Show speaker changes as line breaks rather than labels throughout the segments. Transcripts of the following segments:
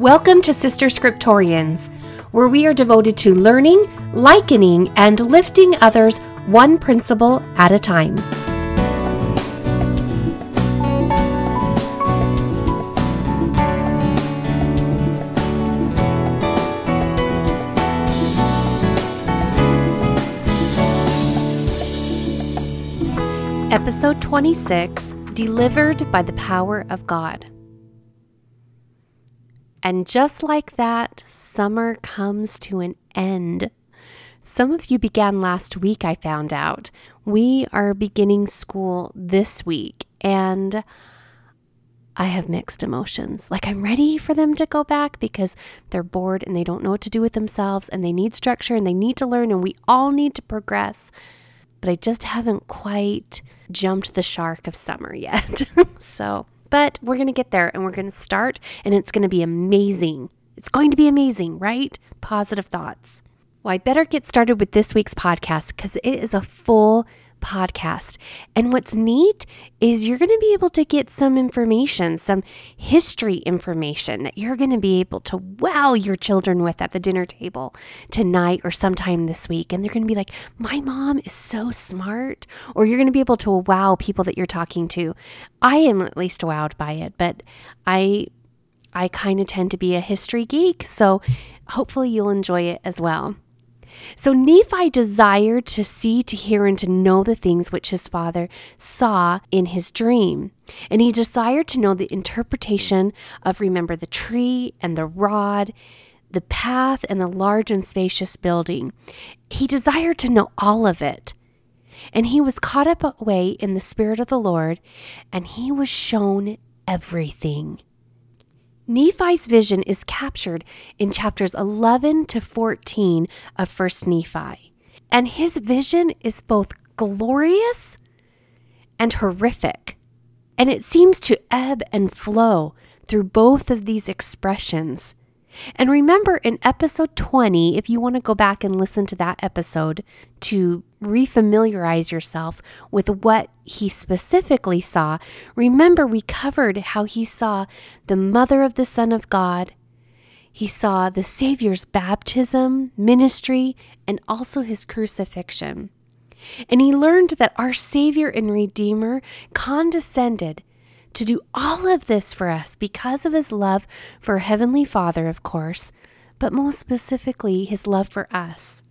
Welcome to Sister Scriptorians, where we are devoted to learning, likening, and lifting others one principle at a time. Episode 26 Delivered by the Power of God. And just like that, summer comes to an end. Some of you began last week, I found out. We are beginning school this week, and I have mixed emotions. Like, I'm ready for them to go back because they're bored and they don't know what to do with themselves, and they need structure and they need to learn, and we all need to progress. But I just haven't quite jumped the shark of summer yet. so, but we're going to get there and we're going to start, and it's going to be amazing. It's going to be amazing, right? Positive thoughts. Well, I better get started with this week's podcast because it is a full podcast. And what's neat is you're going to be able to get some information, some history information that you're going to be able to wow your children with at the dinner table tonight or sometime this week. And they're going to be like, My mom is so smart. Or you're going to be able to wow people that you're talking to. I am at least wowed by it, but I. I kind of tend to be a history geek, so hopefully you'll enjoy it as well. So Nephi desired to see, to hear, and to know the things which his father saw in his dream. And he desired to know the interpretation of, remember, the tree and the rod, the path and the large and spacious building. He desired to know all of it. And he was caught up away in the Spirit of the Lord, and he was shown everything. Nephi's vision is captured in chapters 11 to 14 of 1st Nephi. And his vision is both glorious and horrific. And it seems to ebb and flow through both of these expressions. And remember in episode 20, if you want to go back and listen to that episode to refamiliarize yourself with what he specifically saw, remember we covered how he saw the mother of the Son of God. He saw the Savior's baptism, ministry, and also his crucifixion. And he learned that our Savior and Redeemer condescended to do all of this for us because of his love for Heavenly Father, of course, but most specifically, his love for us.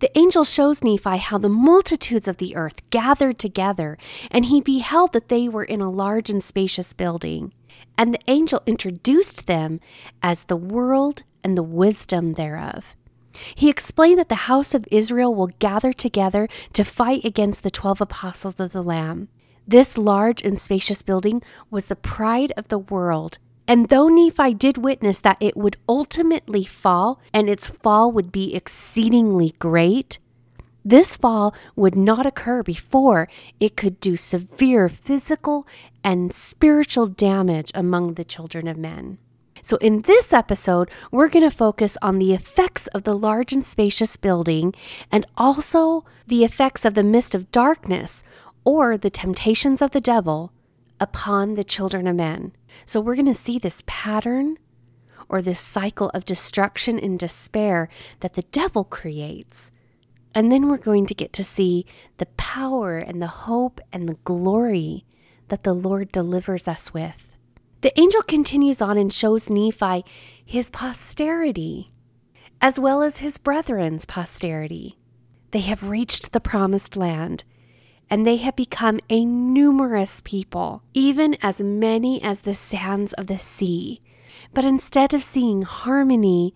The angel shows Nephi how the multitudes of the earth gathered together, and he beheld that they were in a large and spacious building. And the angel introduced them as the world and the wisdom thereof. He explained that the house of Israel will gather together to fight against the twelve apostles of the Lamb. This large and spacious building was the pride of the world. And though Nephi did witness that it would ultimately fall and its fall would be exceedingly great, this fall would not occur before it could do severe physical and spiritual damage among the children of men. So, in this episode, we're going to focus on the effects of the large and spacious building and also the effects of the mist of darkness or the temptations of the devil upon the children of men. So we're going to see this pattern or this cycle of destruction and despair that the devil creates. And then we're going to get to see the power and the hope and the glory that the Lord delivers us with. The angel continues on and shows Nephi his posterity, as well as his brethren's posterity. They have reached the promised land and they have become a numerous people, even as many as the sands of the sea. But instead of seeing harmony,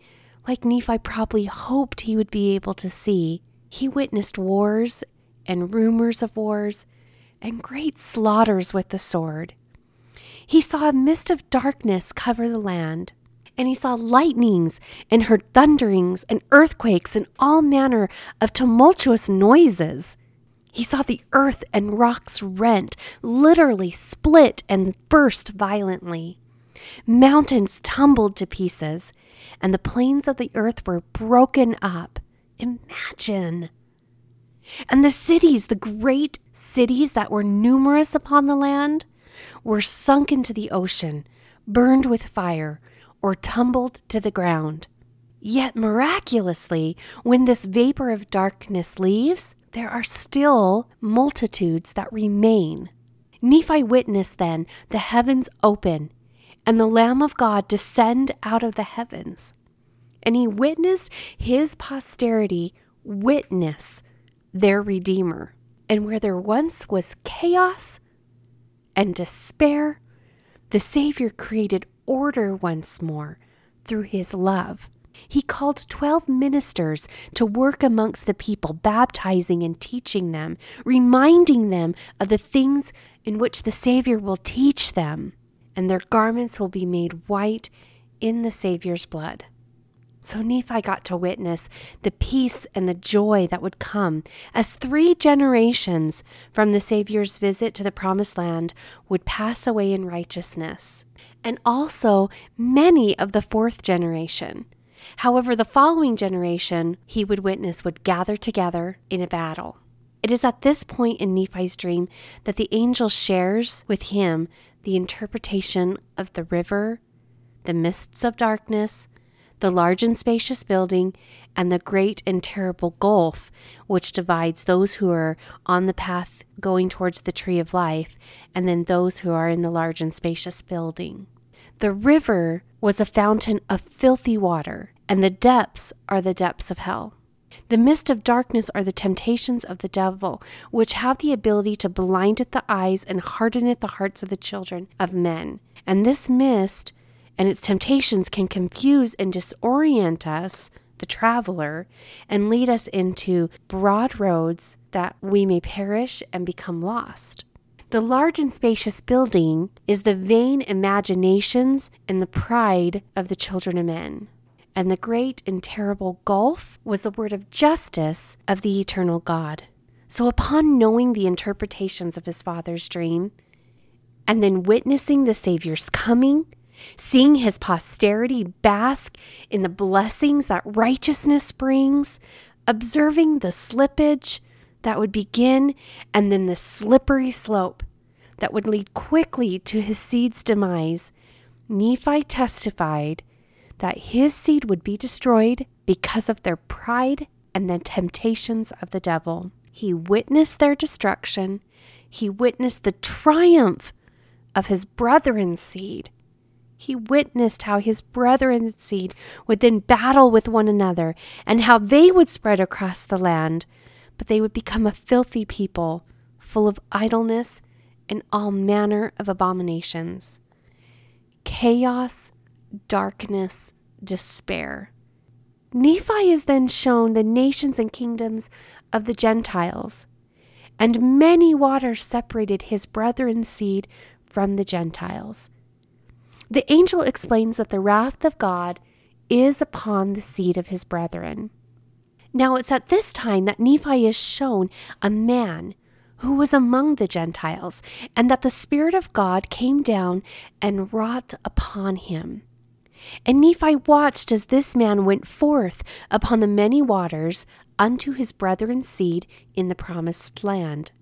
like Nephi probably hoped he would be able to see, he witnessed wars and rumors of wars and great slaughters with the sword. He saw a mist of darkness cover the land, and he saw lightnings and heard thunderings and earthquakes and all manner of tumultuous noises. He saw the earth and rocks rent, literally split and burst violently. Mountains tumbled to pieces, and the plains of the earth were broken up. Imagine! And the cities, the great cities that were numerous upon the land, were sunk into the ocean, burned with fire, or tumbled to the ground. Yet miraculously, when this vapor of darkness leaves, there are still multitudes that remain. Nephi witnessed then the heavens open and the Lamb of God descend out of the heavens. And he witnessed his posterity witness their Redeemer. And where there once was chaos and despair, the Savior created order once more through his love. He called 12 ministers to work amongst the people, baptizing and teaching them, reminding them of the things in which the Savior will teach them, and their garments will be made white in the Savior's blood. So Nephi got to witness the peace and the joy that would come as three generations from the Savior's visit to the Promised Land would pass away in righteousness, and also many of the fourth generation. However, the following generation he would witness would gather together in a battle. It is at this point in Nephi's dream that the angel shares with him the interpretation of the river, the mists of darkness, the large and spacious building, and the great and terrible gulf which divides those who are on the path going towards the tree of life, and then those who are in the large and spacious building. The river was a fountain of filthy water, and the depths are the depths of hell. The mist of darkness are the temptations of the devil, which have the ability to blindeth the eyes and hardeneth the hearts of the children of men. And this mist and its temptations can confuse and disorient us, the traveler, and lead us into broad roads that we may perish and become lost. The large and spacious building is the vain imaginations and the pride of the children of men. And the great and terrible gulf was the word of justice of the eternal God. So, upon knowing the interpretations of his father's dream, and then witnessing the Savior's coming, seeing his posterity bask in the blessings that righteousness brings, observing the slippage that would begin and then the slippery slope that would lead quickly to his seed's demise, Nephi testified that his seed would be destroyed because of their pride and the temptations of the devil. He witnessed their destruction. He witnessed the triumph of his brethren's seed he witnessed how his brethren's seed would then battle with one another and how they would spread across the land, but they would become a filthy people, full of idleness and all manner of abominations. Chaos, darkness, despair. Nephi is then shown the nations and kingdoms of the Gentiles, and many waters separated his brethren's seed from the Gentiles. The angel explains that the wrath of God is upon the seed of his brethren. Now it's at this time that Nephi is shown a man who was among the Gentiles, and that the Spirit of God came down and wrought upon him. And Nephi watched as this man went forth upon the many waters unto his brethren's seed in the promised land.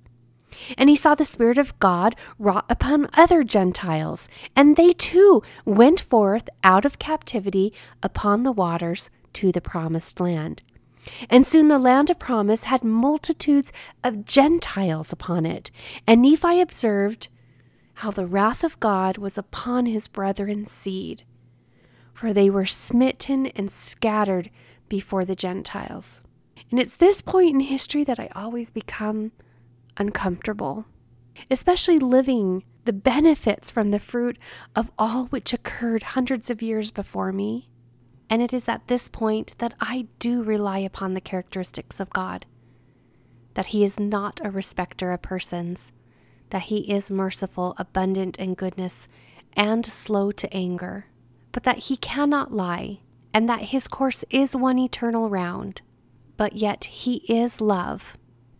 And he saw the Spirit of God wrought upon other Gentiles, and they too went forth out of captivity upon the waters to the promised land. And soon the land of promise had multitudes of Gentiles upon it. And Nephi observed how the wrath of God was upon his brethren's seed, for they were smitten and scattered before the Gentiles. And it's this point in history that I always become uncomfortable, especially living the benefits from the fruit of all which occurred hundreds of years before me. And it is at this point that I do rely upon the characteristics of God that He is not a respecter of persons, that He is merciful, abundant in goodness, and slow to anger, but that He cannot lie, and that His course is one eternal round. But yet He is love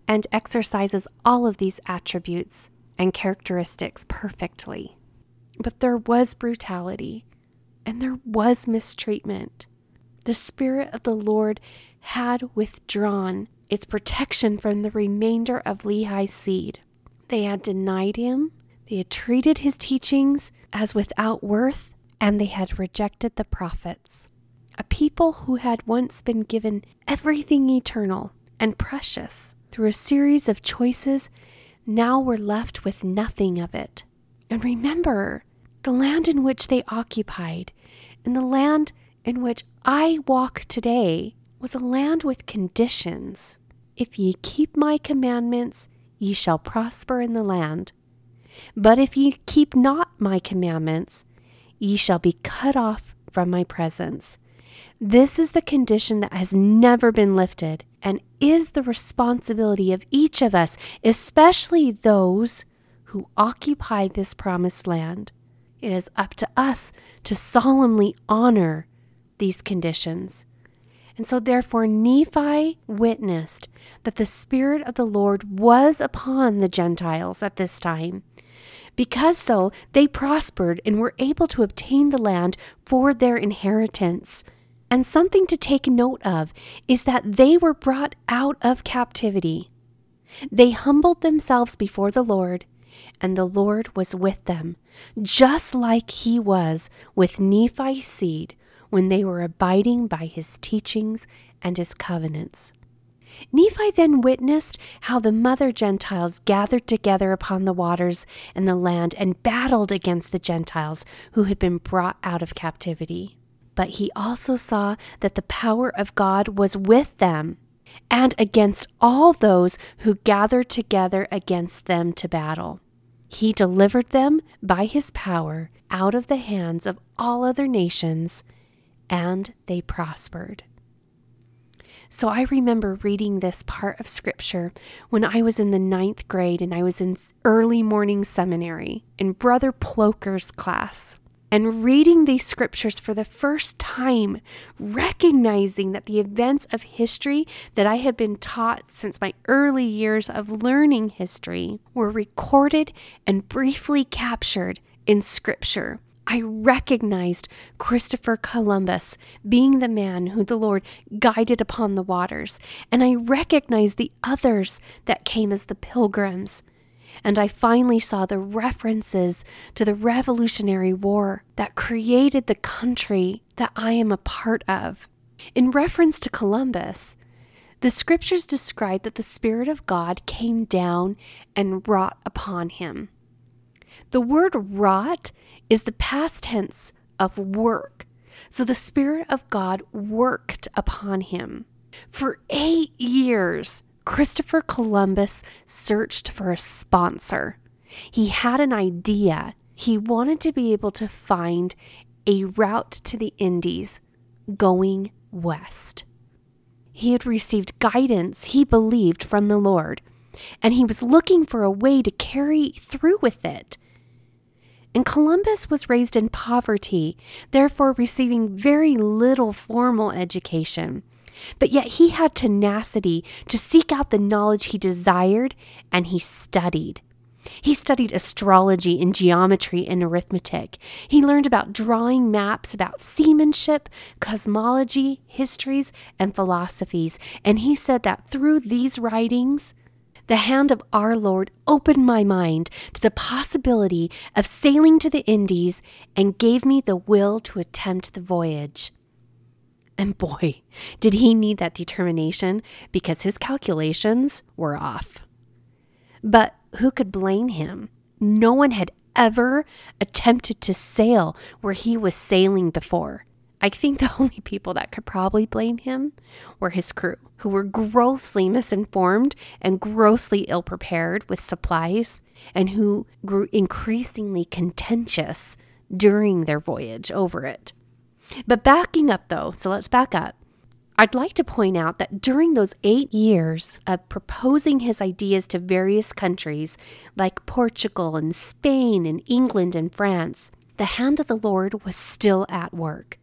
and exercises all of these attributes and characteristics perfectly. But there was brutality and there was mistreatment. The Spirit of the Lord had withdrawn its protection from the remainder of Lehi's seed. They had denied him, they had treated his teachings as without worth and they had rejected the prophets. A people who had once been given everything eternal and precious through a series of choices now were left with nothing of it. And remember, the land in which they occupied and the land in which I walk today was a land with conditions. If ye keep my commandments, ye shall prosper in the land. But if ye keep not my commandments, ye shall be cut off from my presence. This is the condition that has never been lifted and is the responsibility of each of us, especially those who occupy this promised land. It is up to us to solemnly honor these conditions. And so, therefore, Nephi witnessed that the Spirit of the Lord was upon the Gentiles at this time. Because so, they prospered and were able to obtain the land for their inheritance. And something to take note of is that they were brought out of captivity. They humbled themselves before the Lord, and the Lord was with them, just like he was with Nephi's seed when they were abiding by his teachings and his covenants. Nephi then witnessed how the mother Gentiles gathered together upon the waters and the land and battled against the Gentiles who had been brought out of captivity. But he also saw that the power of God was with them and against all those who gathered together against them to battle. He delivered them by his power out of the hands of all other nations and they prospered. So I remember reading this part of scripture when I was in the ninth grade and I was in early morning seminary in Brother Ploker's class. And reading these scriptures for the first time, recognizing that the events of history that I had been taught since my early years of learning history were recorded and briefly captured in scripture I recognized Christopher Columbus being the man who the Lord guided upon the waters, and I recognized the others that came as the pilgrims. And I finally saw the references to the Revolutionary War that created the country that I am a part of. In reference to Columbus, the scriptures describe that the Spirit of God came down and wrought upon him. The word wrought is the past tense of work. So the Spirit of God worked upon him. For eight years, Christopher Columbus searched for a sponsor. He had an idea. He wanted to be able to find a route to the Indies going west. He had received guidance, he believed, from the Lord, and he was looking for a way to carry through with it. And Columbus was raised in poverty, therefore receiving very little formal education. But yet he had tenacity to seek out the knowledge he desired, and he studied. He studied astrology and geometry and arithmetic. He learned about drawing maps, about seamanship, cosmology, histories, and philosophies. And he said that through these writings, the hand of our Lord opened my mind to the possibility of sailing to the Indies and gave me the will to attempt the voyage. And boy, did he need that determination because his calculations were off. But who could blame him? No one had ever attempted to sail where he was sailing before. I think the only people that could probably blame him were his crew, who were grossly misinformed and grossly ill prepared with supplies, and who grew increasingly contentious during their voyage over it. But backing up though, so let's back up. I'd like to point out that during those eight years of proposing his ideas to various countries like Portugal and Spain and England and France, the hand of the Lord was still at work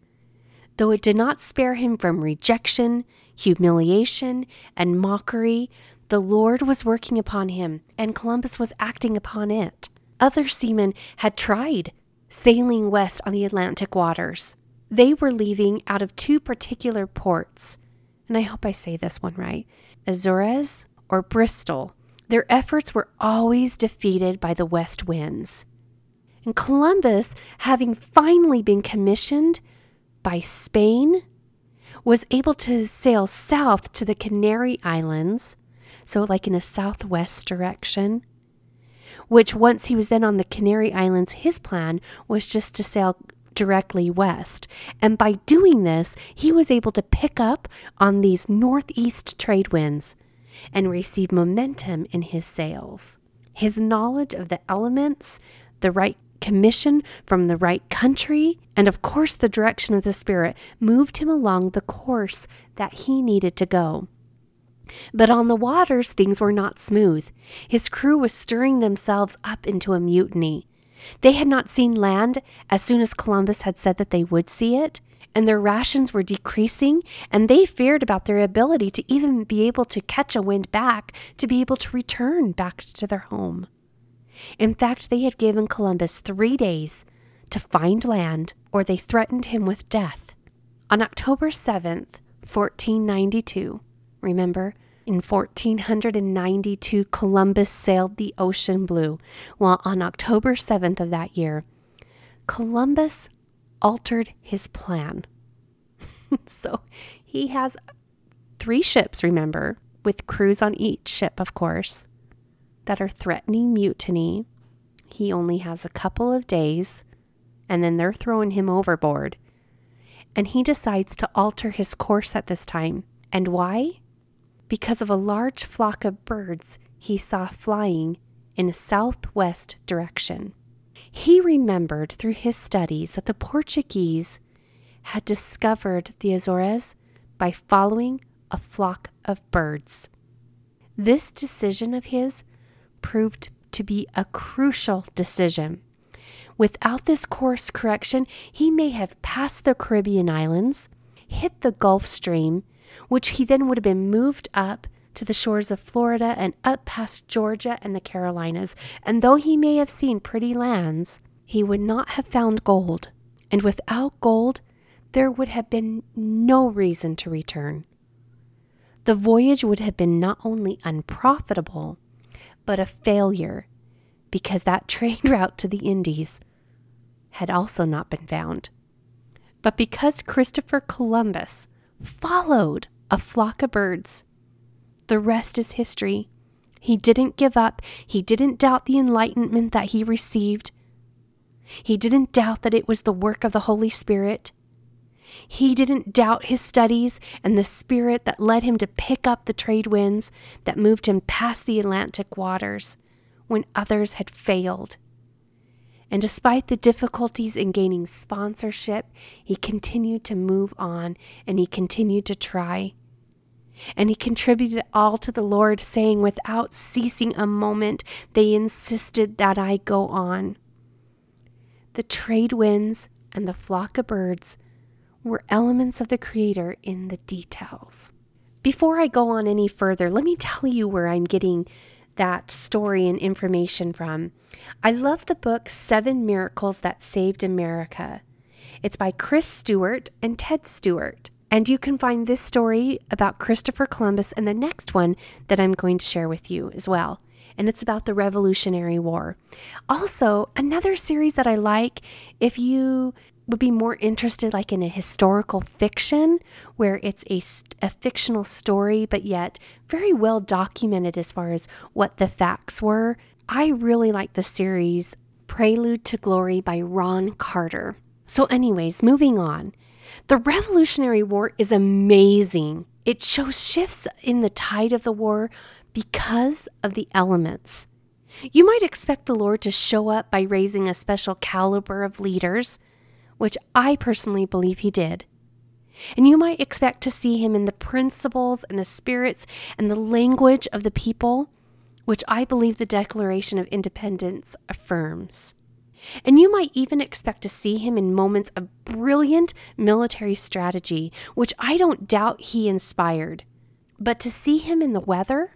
though it did not spare him from rejection, humiliation, and mockery, the Lord was working upon him, and Columbus was acting upon it. Other seamen had tried sailing west on the Atlantic waters. They were leaving out of two particular ports, and I hope I say this one right Azores or Bristol. Their efforts were always defeated by the west winds. And Columbus, having finally been commissioned by Spain, was able to sail south to the Canary Islands, so like in a southwest direction. Which, once he was then on the Canary Islands, his plan was just to sail directly west. And by doing this, he was able to pick up on these northeast trade winds and receive momentum in his sails. His knowledge of the elements, the right commission from the right country, and of course the direction of the Spirit moved him along the course that he needed to go. But on the waters, things were not smooth. His crew was stirring themselves up into a mutiny. They had not seen land as soon as Columbus had said that they would see it, and their rations were decreasing, and they feared about their ability to even be able to catch a wind back to be able to return back to their home. In fact, they had given Columbus three days to find land, or they threatened him with death. On October 7th, 1492, remember, in 1492, Columbus sailed the ocean blue, while on October 7th of that year, Columbus altered his plan. so he has three ships, remember, with crews on each ship, of course, that are threatening mutiny. He only has a couple of days, and then they're throwing him overboard. And he decides to alter his course at this time. And why? Because of a large flock of birds he saw flying in a southwest direction. He remembered through his studies that the Portuguese had discovered the Azores by following a flock of birds. This decision of his proved to be a crucial decision. Without this course correction, he may have passed the Caribbean islands, hit the Gulf Stream, which he then would have been moved up to the shores of Florida and up past Georgia and the Carolinas, and though he may have seen pretty lands, he would not have found gold. And without gold, there would have been no reason to return. The voyage would have been not only unprofitable, but a failure, because that trade route to the Indies had also not been found. But because Christopher Columbus followed a flock of birds the rest is history. He didn't give up. He didn't doubt the enlightenment that he received. He didn't doubt that it was the work of the Holy Spirit. He didn't doubt his studies and the Spirit that led him to pick up the trade winds that moved him past the Atlantic waters when others had failed. And despite the difficulties in gaining sponsorship, he continued to move on and he continued to try. And he contributed all to the Lord, saying, without ceasing a moment, they insisted that I go on. The trade winds and the flock of birds were elements of the Creator in the details. Before I go on any further, let me tell you where I'm getting that story and information from. I love the book Seven Miracles That Saved America. It's by Chris Stewart and Ted Stewart. And you can find this story about Christopher Columbus and the next one that I'm going to share with you as well. And it's about the Revolutionary War. Also, another series that I like if you would be more interested like in a historical fiction where it's a, a fictional story but yet very well documented as far as what the facts were i really like the series prelude to glory by ron carter so anyways moving on the Revolutionary War is amazing. It shows shifts in the tide of the war because of the elements. You might expect the Lord to show up by raising a special caliber of leaders, which I personally believe He did. And you might expect to see Him in the principles and the spirits and the language of the people, which I believe the Declaration of Independence affirms. And you might even expect to see him in moments of brilliant military strategy, which I don't doubt he inspired. But to see him in the weather?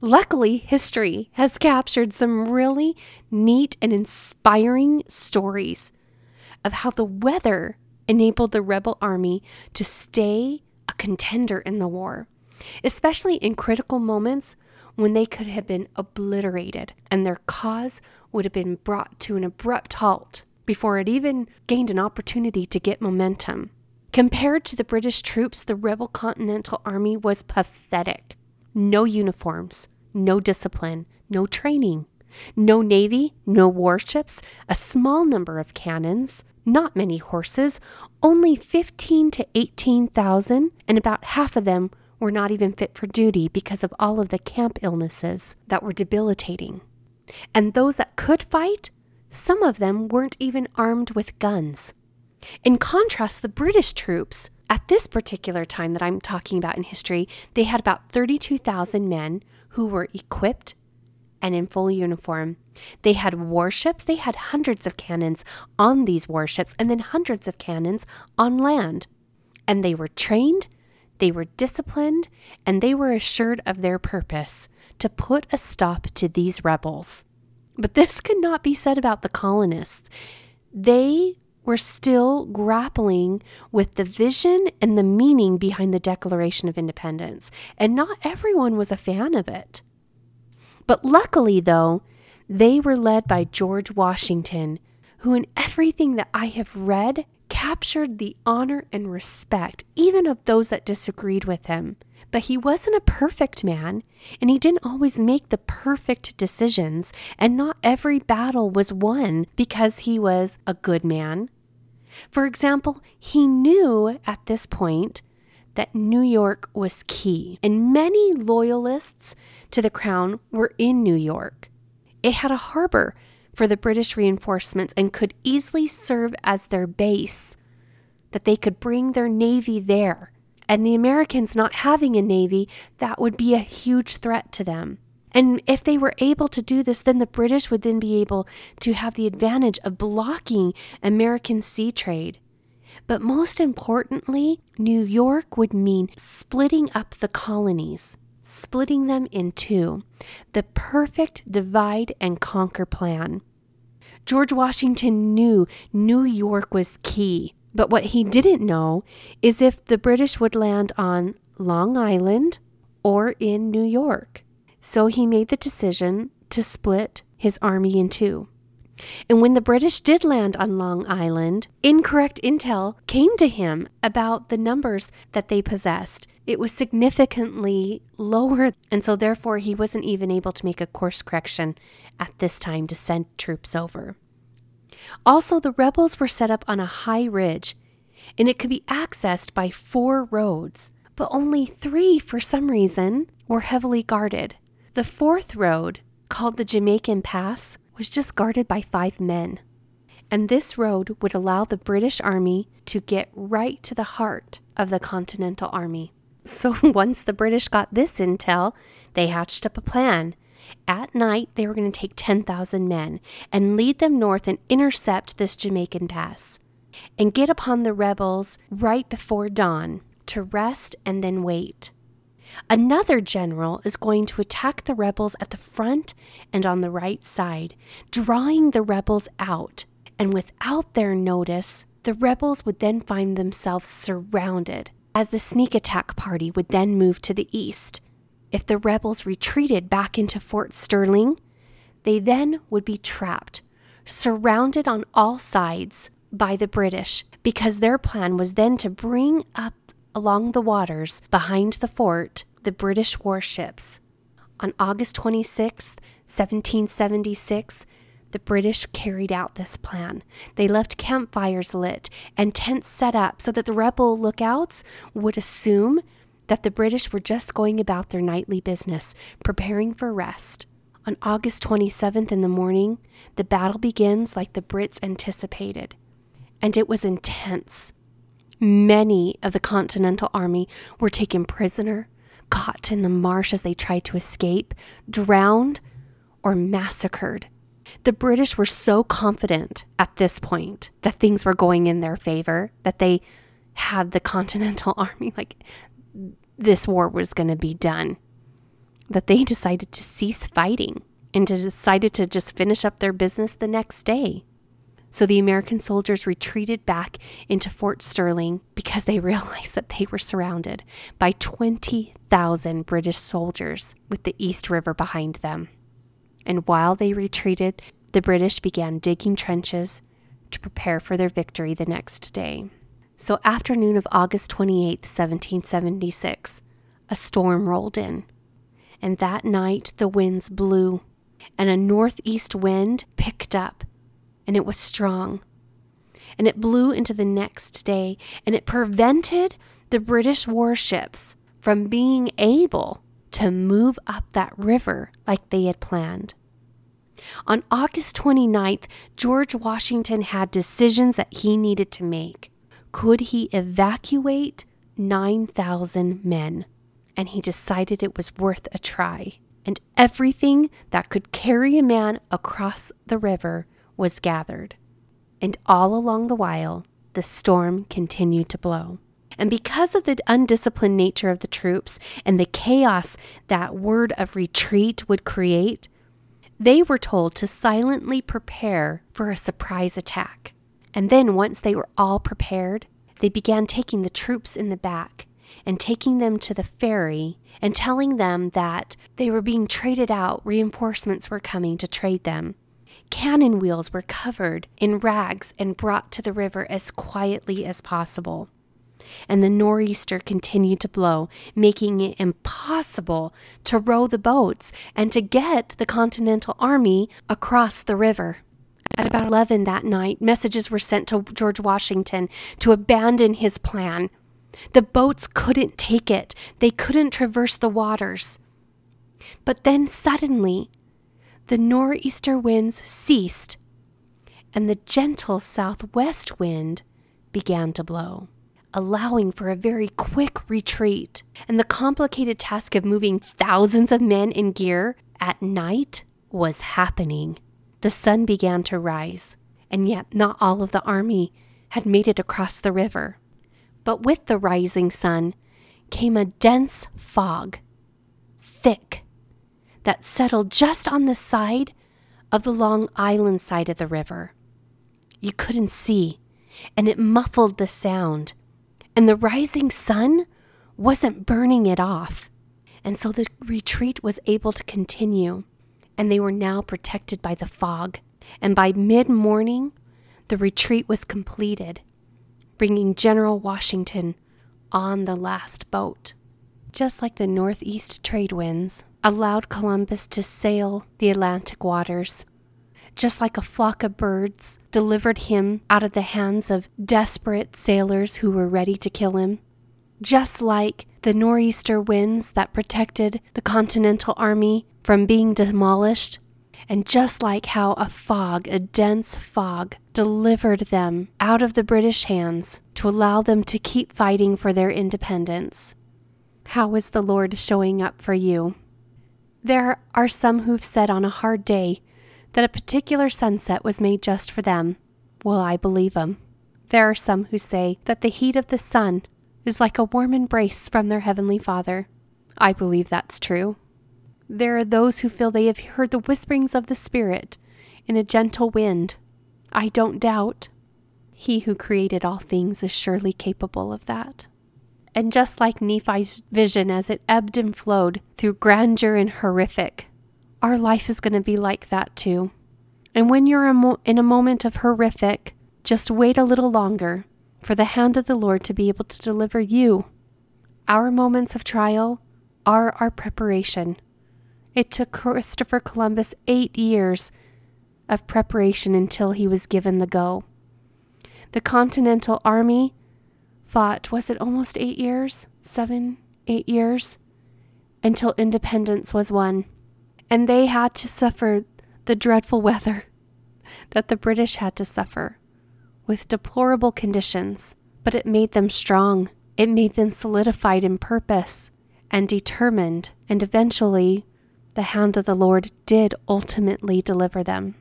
Luckily, history has captured some really neat and inspiring stories of how the weather enabled the rebel army to stay a contender in the war, especially in critical moments when they could have been obliterated and their cause would have been brought to an abrupt halt before it even gained an opportunity to get momentum. Compared to the British troops, the rebel Continental Army was pathetic. No uniforms, no discipline, no training, no navy, no warships, a small number of cannons, not many horses, only 15 to 18,000, and about half of them were not even fit for duty because of all of the camp illnesses that were debilitating. And those that could fight, some of them weren't even armed with guns. In contrast, the British troops, at this particular time that I'm talking about in history, they had about 32,000 men who were equipped and in full uniform. They had warships, they had hundreds of cannons on these warships, and then hundreds of cannons on land. And they were trained, they were disciplined, and they were assured of their purpose to put a stop to these rebels. But this could not be said about the colonists. They were still grappling with the vision and the meaning behind the Declaration of Independence, and not everyone was a fan of it. But luckily, though, they were led by George Washington, who, in everything that I have read, captured the honor and respect even of those that disagreed with him. But he wasn't a perfect man, and he didn't always make the perfect decisions, and not every battle was won because he was a good man. For example, he knew at this point that New York was key, and many loyalists to the crown were in New York. It had a harbor for the British reinforcements and could easily serve as their base, that they could bring their navy there and the Americans not having a navy, that would be a huge threat to them. And if they were able to do this, then the British would then be able to have the advantage of blocking American sea trade. But most importantly, New York would mean splitting up the colonies, splitting them in two, the perfect divide and conquer plan. George Washington knew New York was key. But what he didn't know is if the British would land on Long Island or in New York. So he made the decision to split his army in two. And when the British did land on Long Island, incorrect intel came to him about the numbers that they possessed. It was significantly lower, and so therefore he wasn't even able to make a course correction at this time to send troops over. Also, the rebels were set up on a high ridge, and it could be accessed by four roads, but only three, for some reason, were heavily guarded. The fourth road, called the Jamaican Pass, was just guarded by five men. And this road would allow the British Army to get right to the heart of the Continental Army. So once the British got this intel, they hatched up a plan at night, they were going to take 10,000 men and lead them north and intercept this Jamaican pass and get upon the rebels right before dawn to rest and then wait. Another general is going to attack the rebels at the front and on the right side, drawing the rebels out. And without their notice, the rebels would then find themselves surrounded as the sneak attack party would then move to the east if the rebels retreated back into Fort Stirling, they then would be trapped, surrounded on all sides by the British, because their plan was then to bring up along the waters behind the fort the British warships. On August 26, 1776, the British carried out this plan. They left campfires lit and tents set up so that the rebel lookouts would assume that the British were just going about their nightly business, preparing for rest. On August 27th in the morning, the battle begins like the Brits anticipated. And it was intense. Many of the Continental Army were taken prisoner, caught in the marsh as they tried to escape, drowned, or massacred. The British were so confident at this point that things were going in their favor that they had the Continental Army like this war was going to be done, that they decided to cease fighting and decided to just finish up their business the next day. So the American soldiers retreated back into Fort Stirling because they realized that they were surrounded by 20,000 British soldiers with the East River behind them. And while they retreated, the British began digging trenches to prepare for their victory the next day. So, afternoon of August 28, 1776, a storm rolled in. And that night the winds blew, and a northeast wind picked up and it was strong. And it blew into the next day, and it prevented the British warships from being able to move up that river like they had planned. On August 29th, George Washington had decisions that he needed to make. Could he evacuate 9,000 men? And he decided it was worth a try. And everything that could carry a man across the river was gathered, and all along the while the storm continued to blow. And because of the undisciplined nature of the troops and the chaos that word of retreat would create, they were told to silently prepare for a surprise attack. And then, once they were all prepared, they began taking the troops in the back and taking them to the ferry and telling them that they were being traded out, reinforcements were coming to trade them. Cannon wheels were covered in rags and brought to the river as quietly as possible. And the nor'easter continued to blow, making it impossible to row the boats and to get the Continental Army across the river. At about 11 that night, messages were sent to George Washington to abandon his plan. The boats couldn't take it, they couldn't traverse the waters. But then suddenly, the nor'easter winds ceased, and the gentle southwest wind began to blow, allowing for a very quick retreat. And the complicated task of moving thousands of men in gear at night was happening. The sun began to rise, and yet not all of the army had made it across the river. But with the rising sun came a dense fog, thick that settled just on the side of the Long Island side of the river. You couldn't see, and it muffled the sound, and the rising sun wasn't burning it off. And so the retreat was able to continue, and they were now protected by the fog. And by mid morning, the retreat was completed, bringing General Washington on the last boat. Just like the northeast trade winds, allowed Columbus to sail the Atlantic waters. Just like a flock of birds delivered him out of the hands of desperate sailors who were ready to kill him. Just like the nor'easter winds that protected the Continental Army from being demolished. And just like how a fog, a dense fog, delivered them out of the British hands to allow them to keep fighting for their independence. How is the Lord showing up for you? There are some who've said on a hard day that a particular sunset was made just for them. Well, I believe them. There are some who say that the heat of the sun is like a warm embrace from their Heavenly Father. I believe that's true. There are those who feel they have heard the whisperings of the Spirit in a gentle wind. I don't doubt. He who created all things is surely capable of that. And just like Nephi's vision as it ebbed and flowed through grandeur and horrific, our life is going to be like that too. And when you're in a moment of horrific, just wait a little longer for the hand of the Lord to be able to deliver you. Our moments of trial are our preparation. It took Christopher Columbus eight years of preparation until he was given the go. The Continental Army fought, was it almost eight years? Seven, eight years? Until independence was won. And they had to suffer the dreadful weather that the British had to suffer with deplorable conditions, but it made them strong. It made them solidified in purpose and determined, and eventually the hand of the Lord did ultimately deliver them.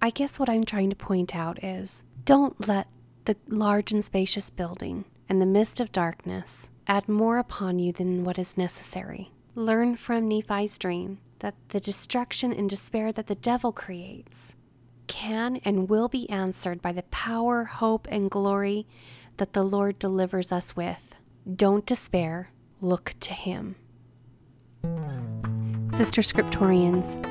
I guess what I'm trying to point out is don't let the large and spacious building and the mist of darkness add more upon you than what is necessary. Learn from Nephi's dream that the destruction and despair that the devil creates can and will be answered by the power, hope, and glory that the Lord delivers us with. Don't despair, look to Him. Sister Scriptorians,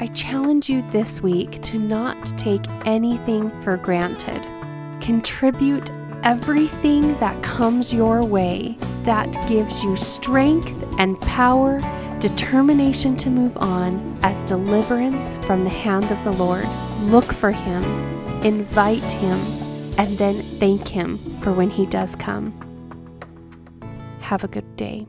I challenge you this week to not take anything for granted. Contribute everything that comes your way that gives you strength and power, determination to move on as deliverance from the hand of the Lord. Look for Him, invite Him, and then thank Him for when He does come. Have a good day.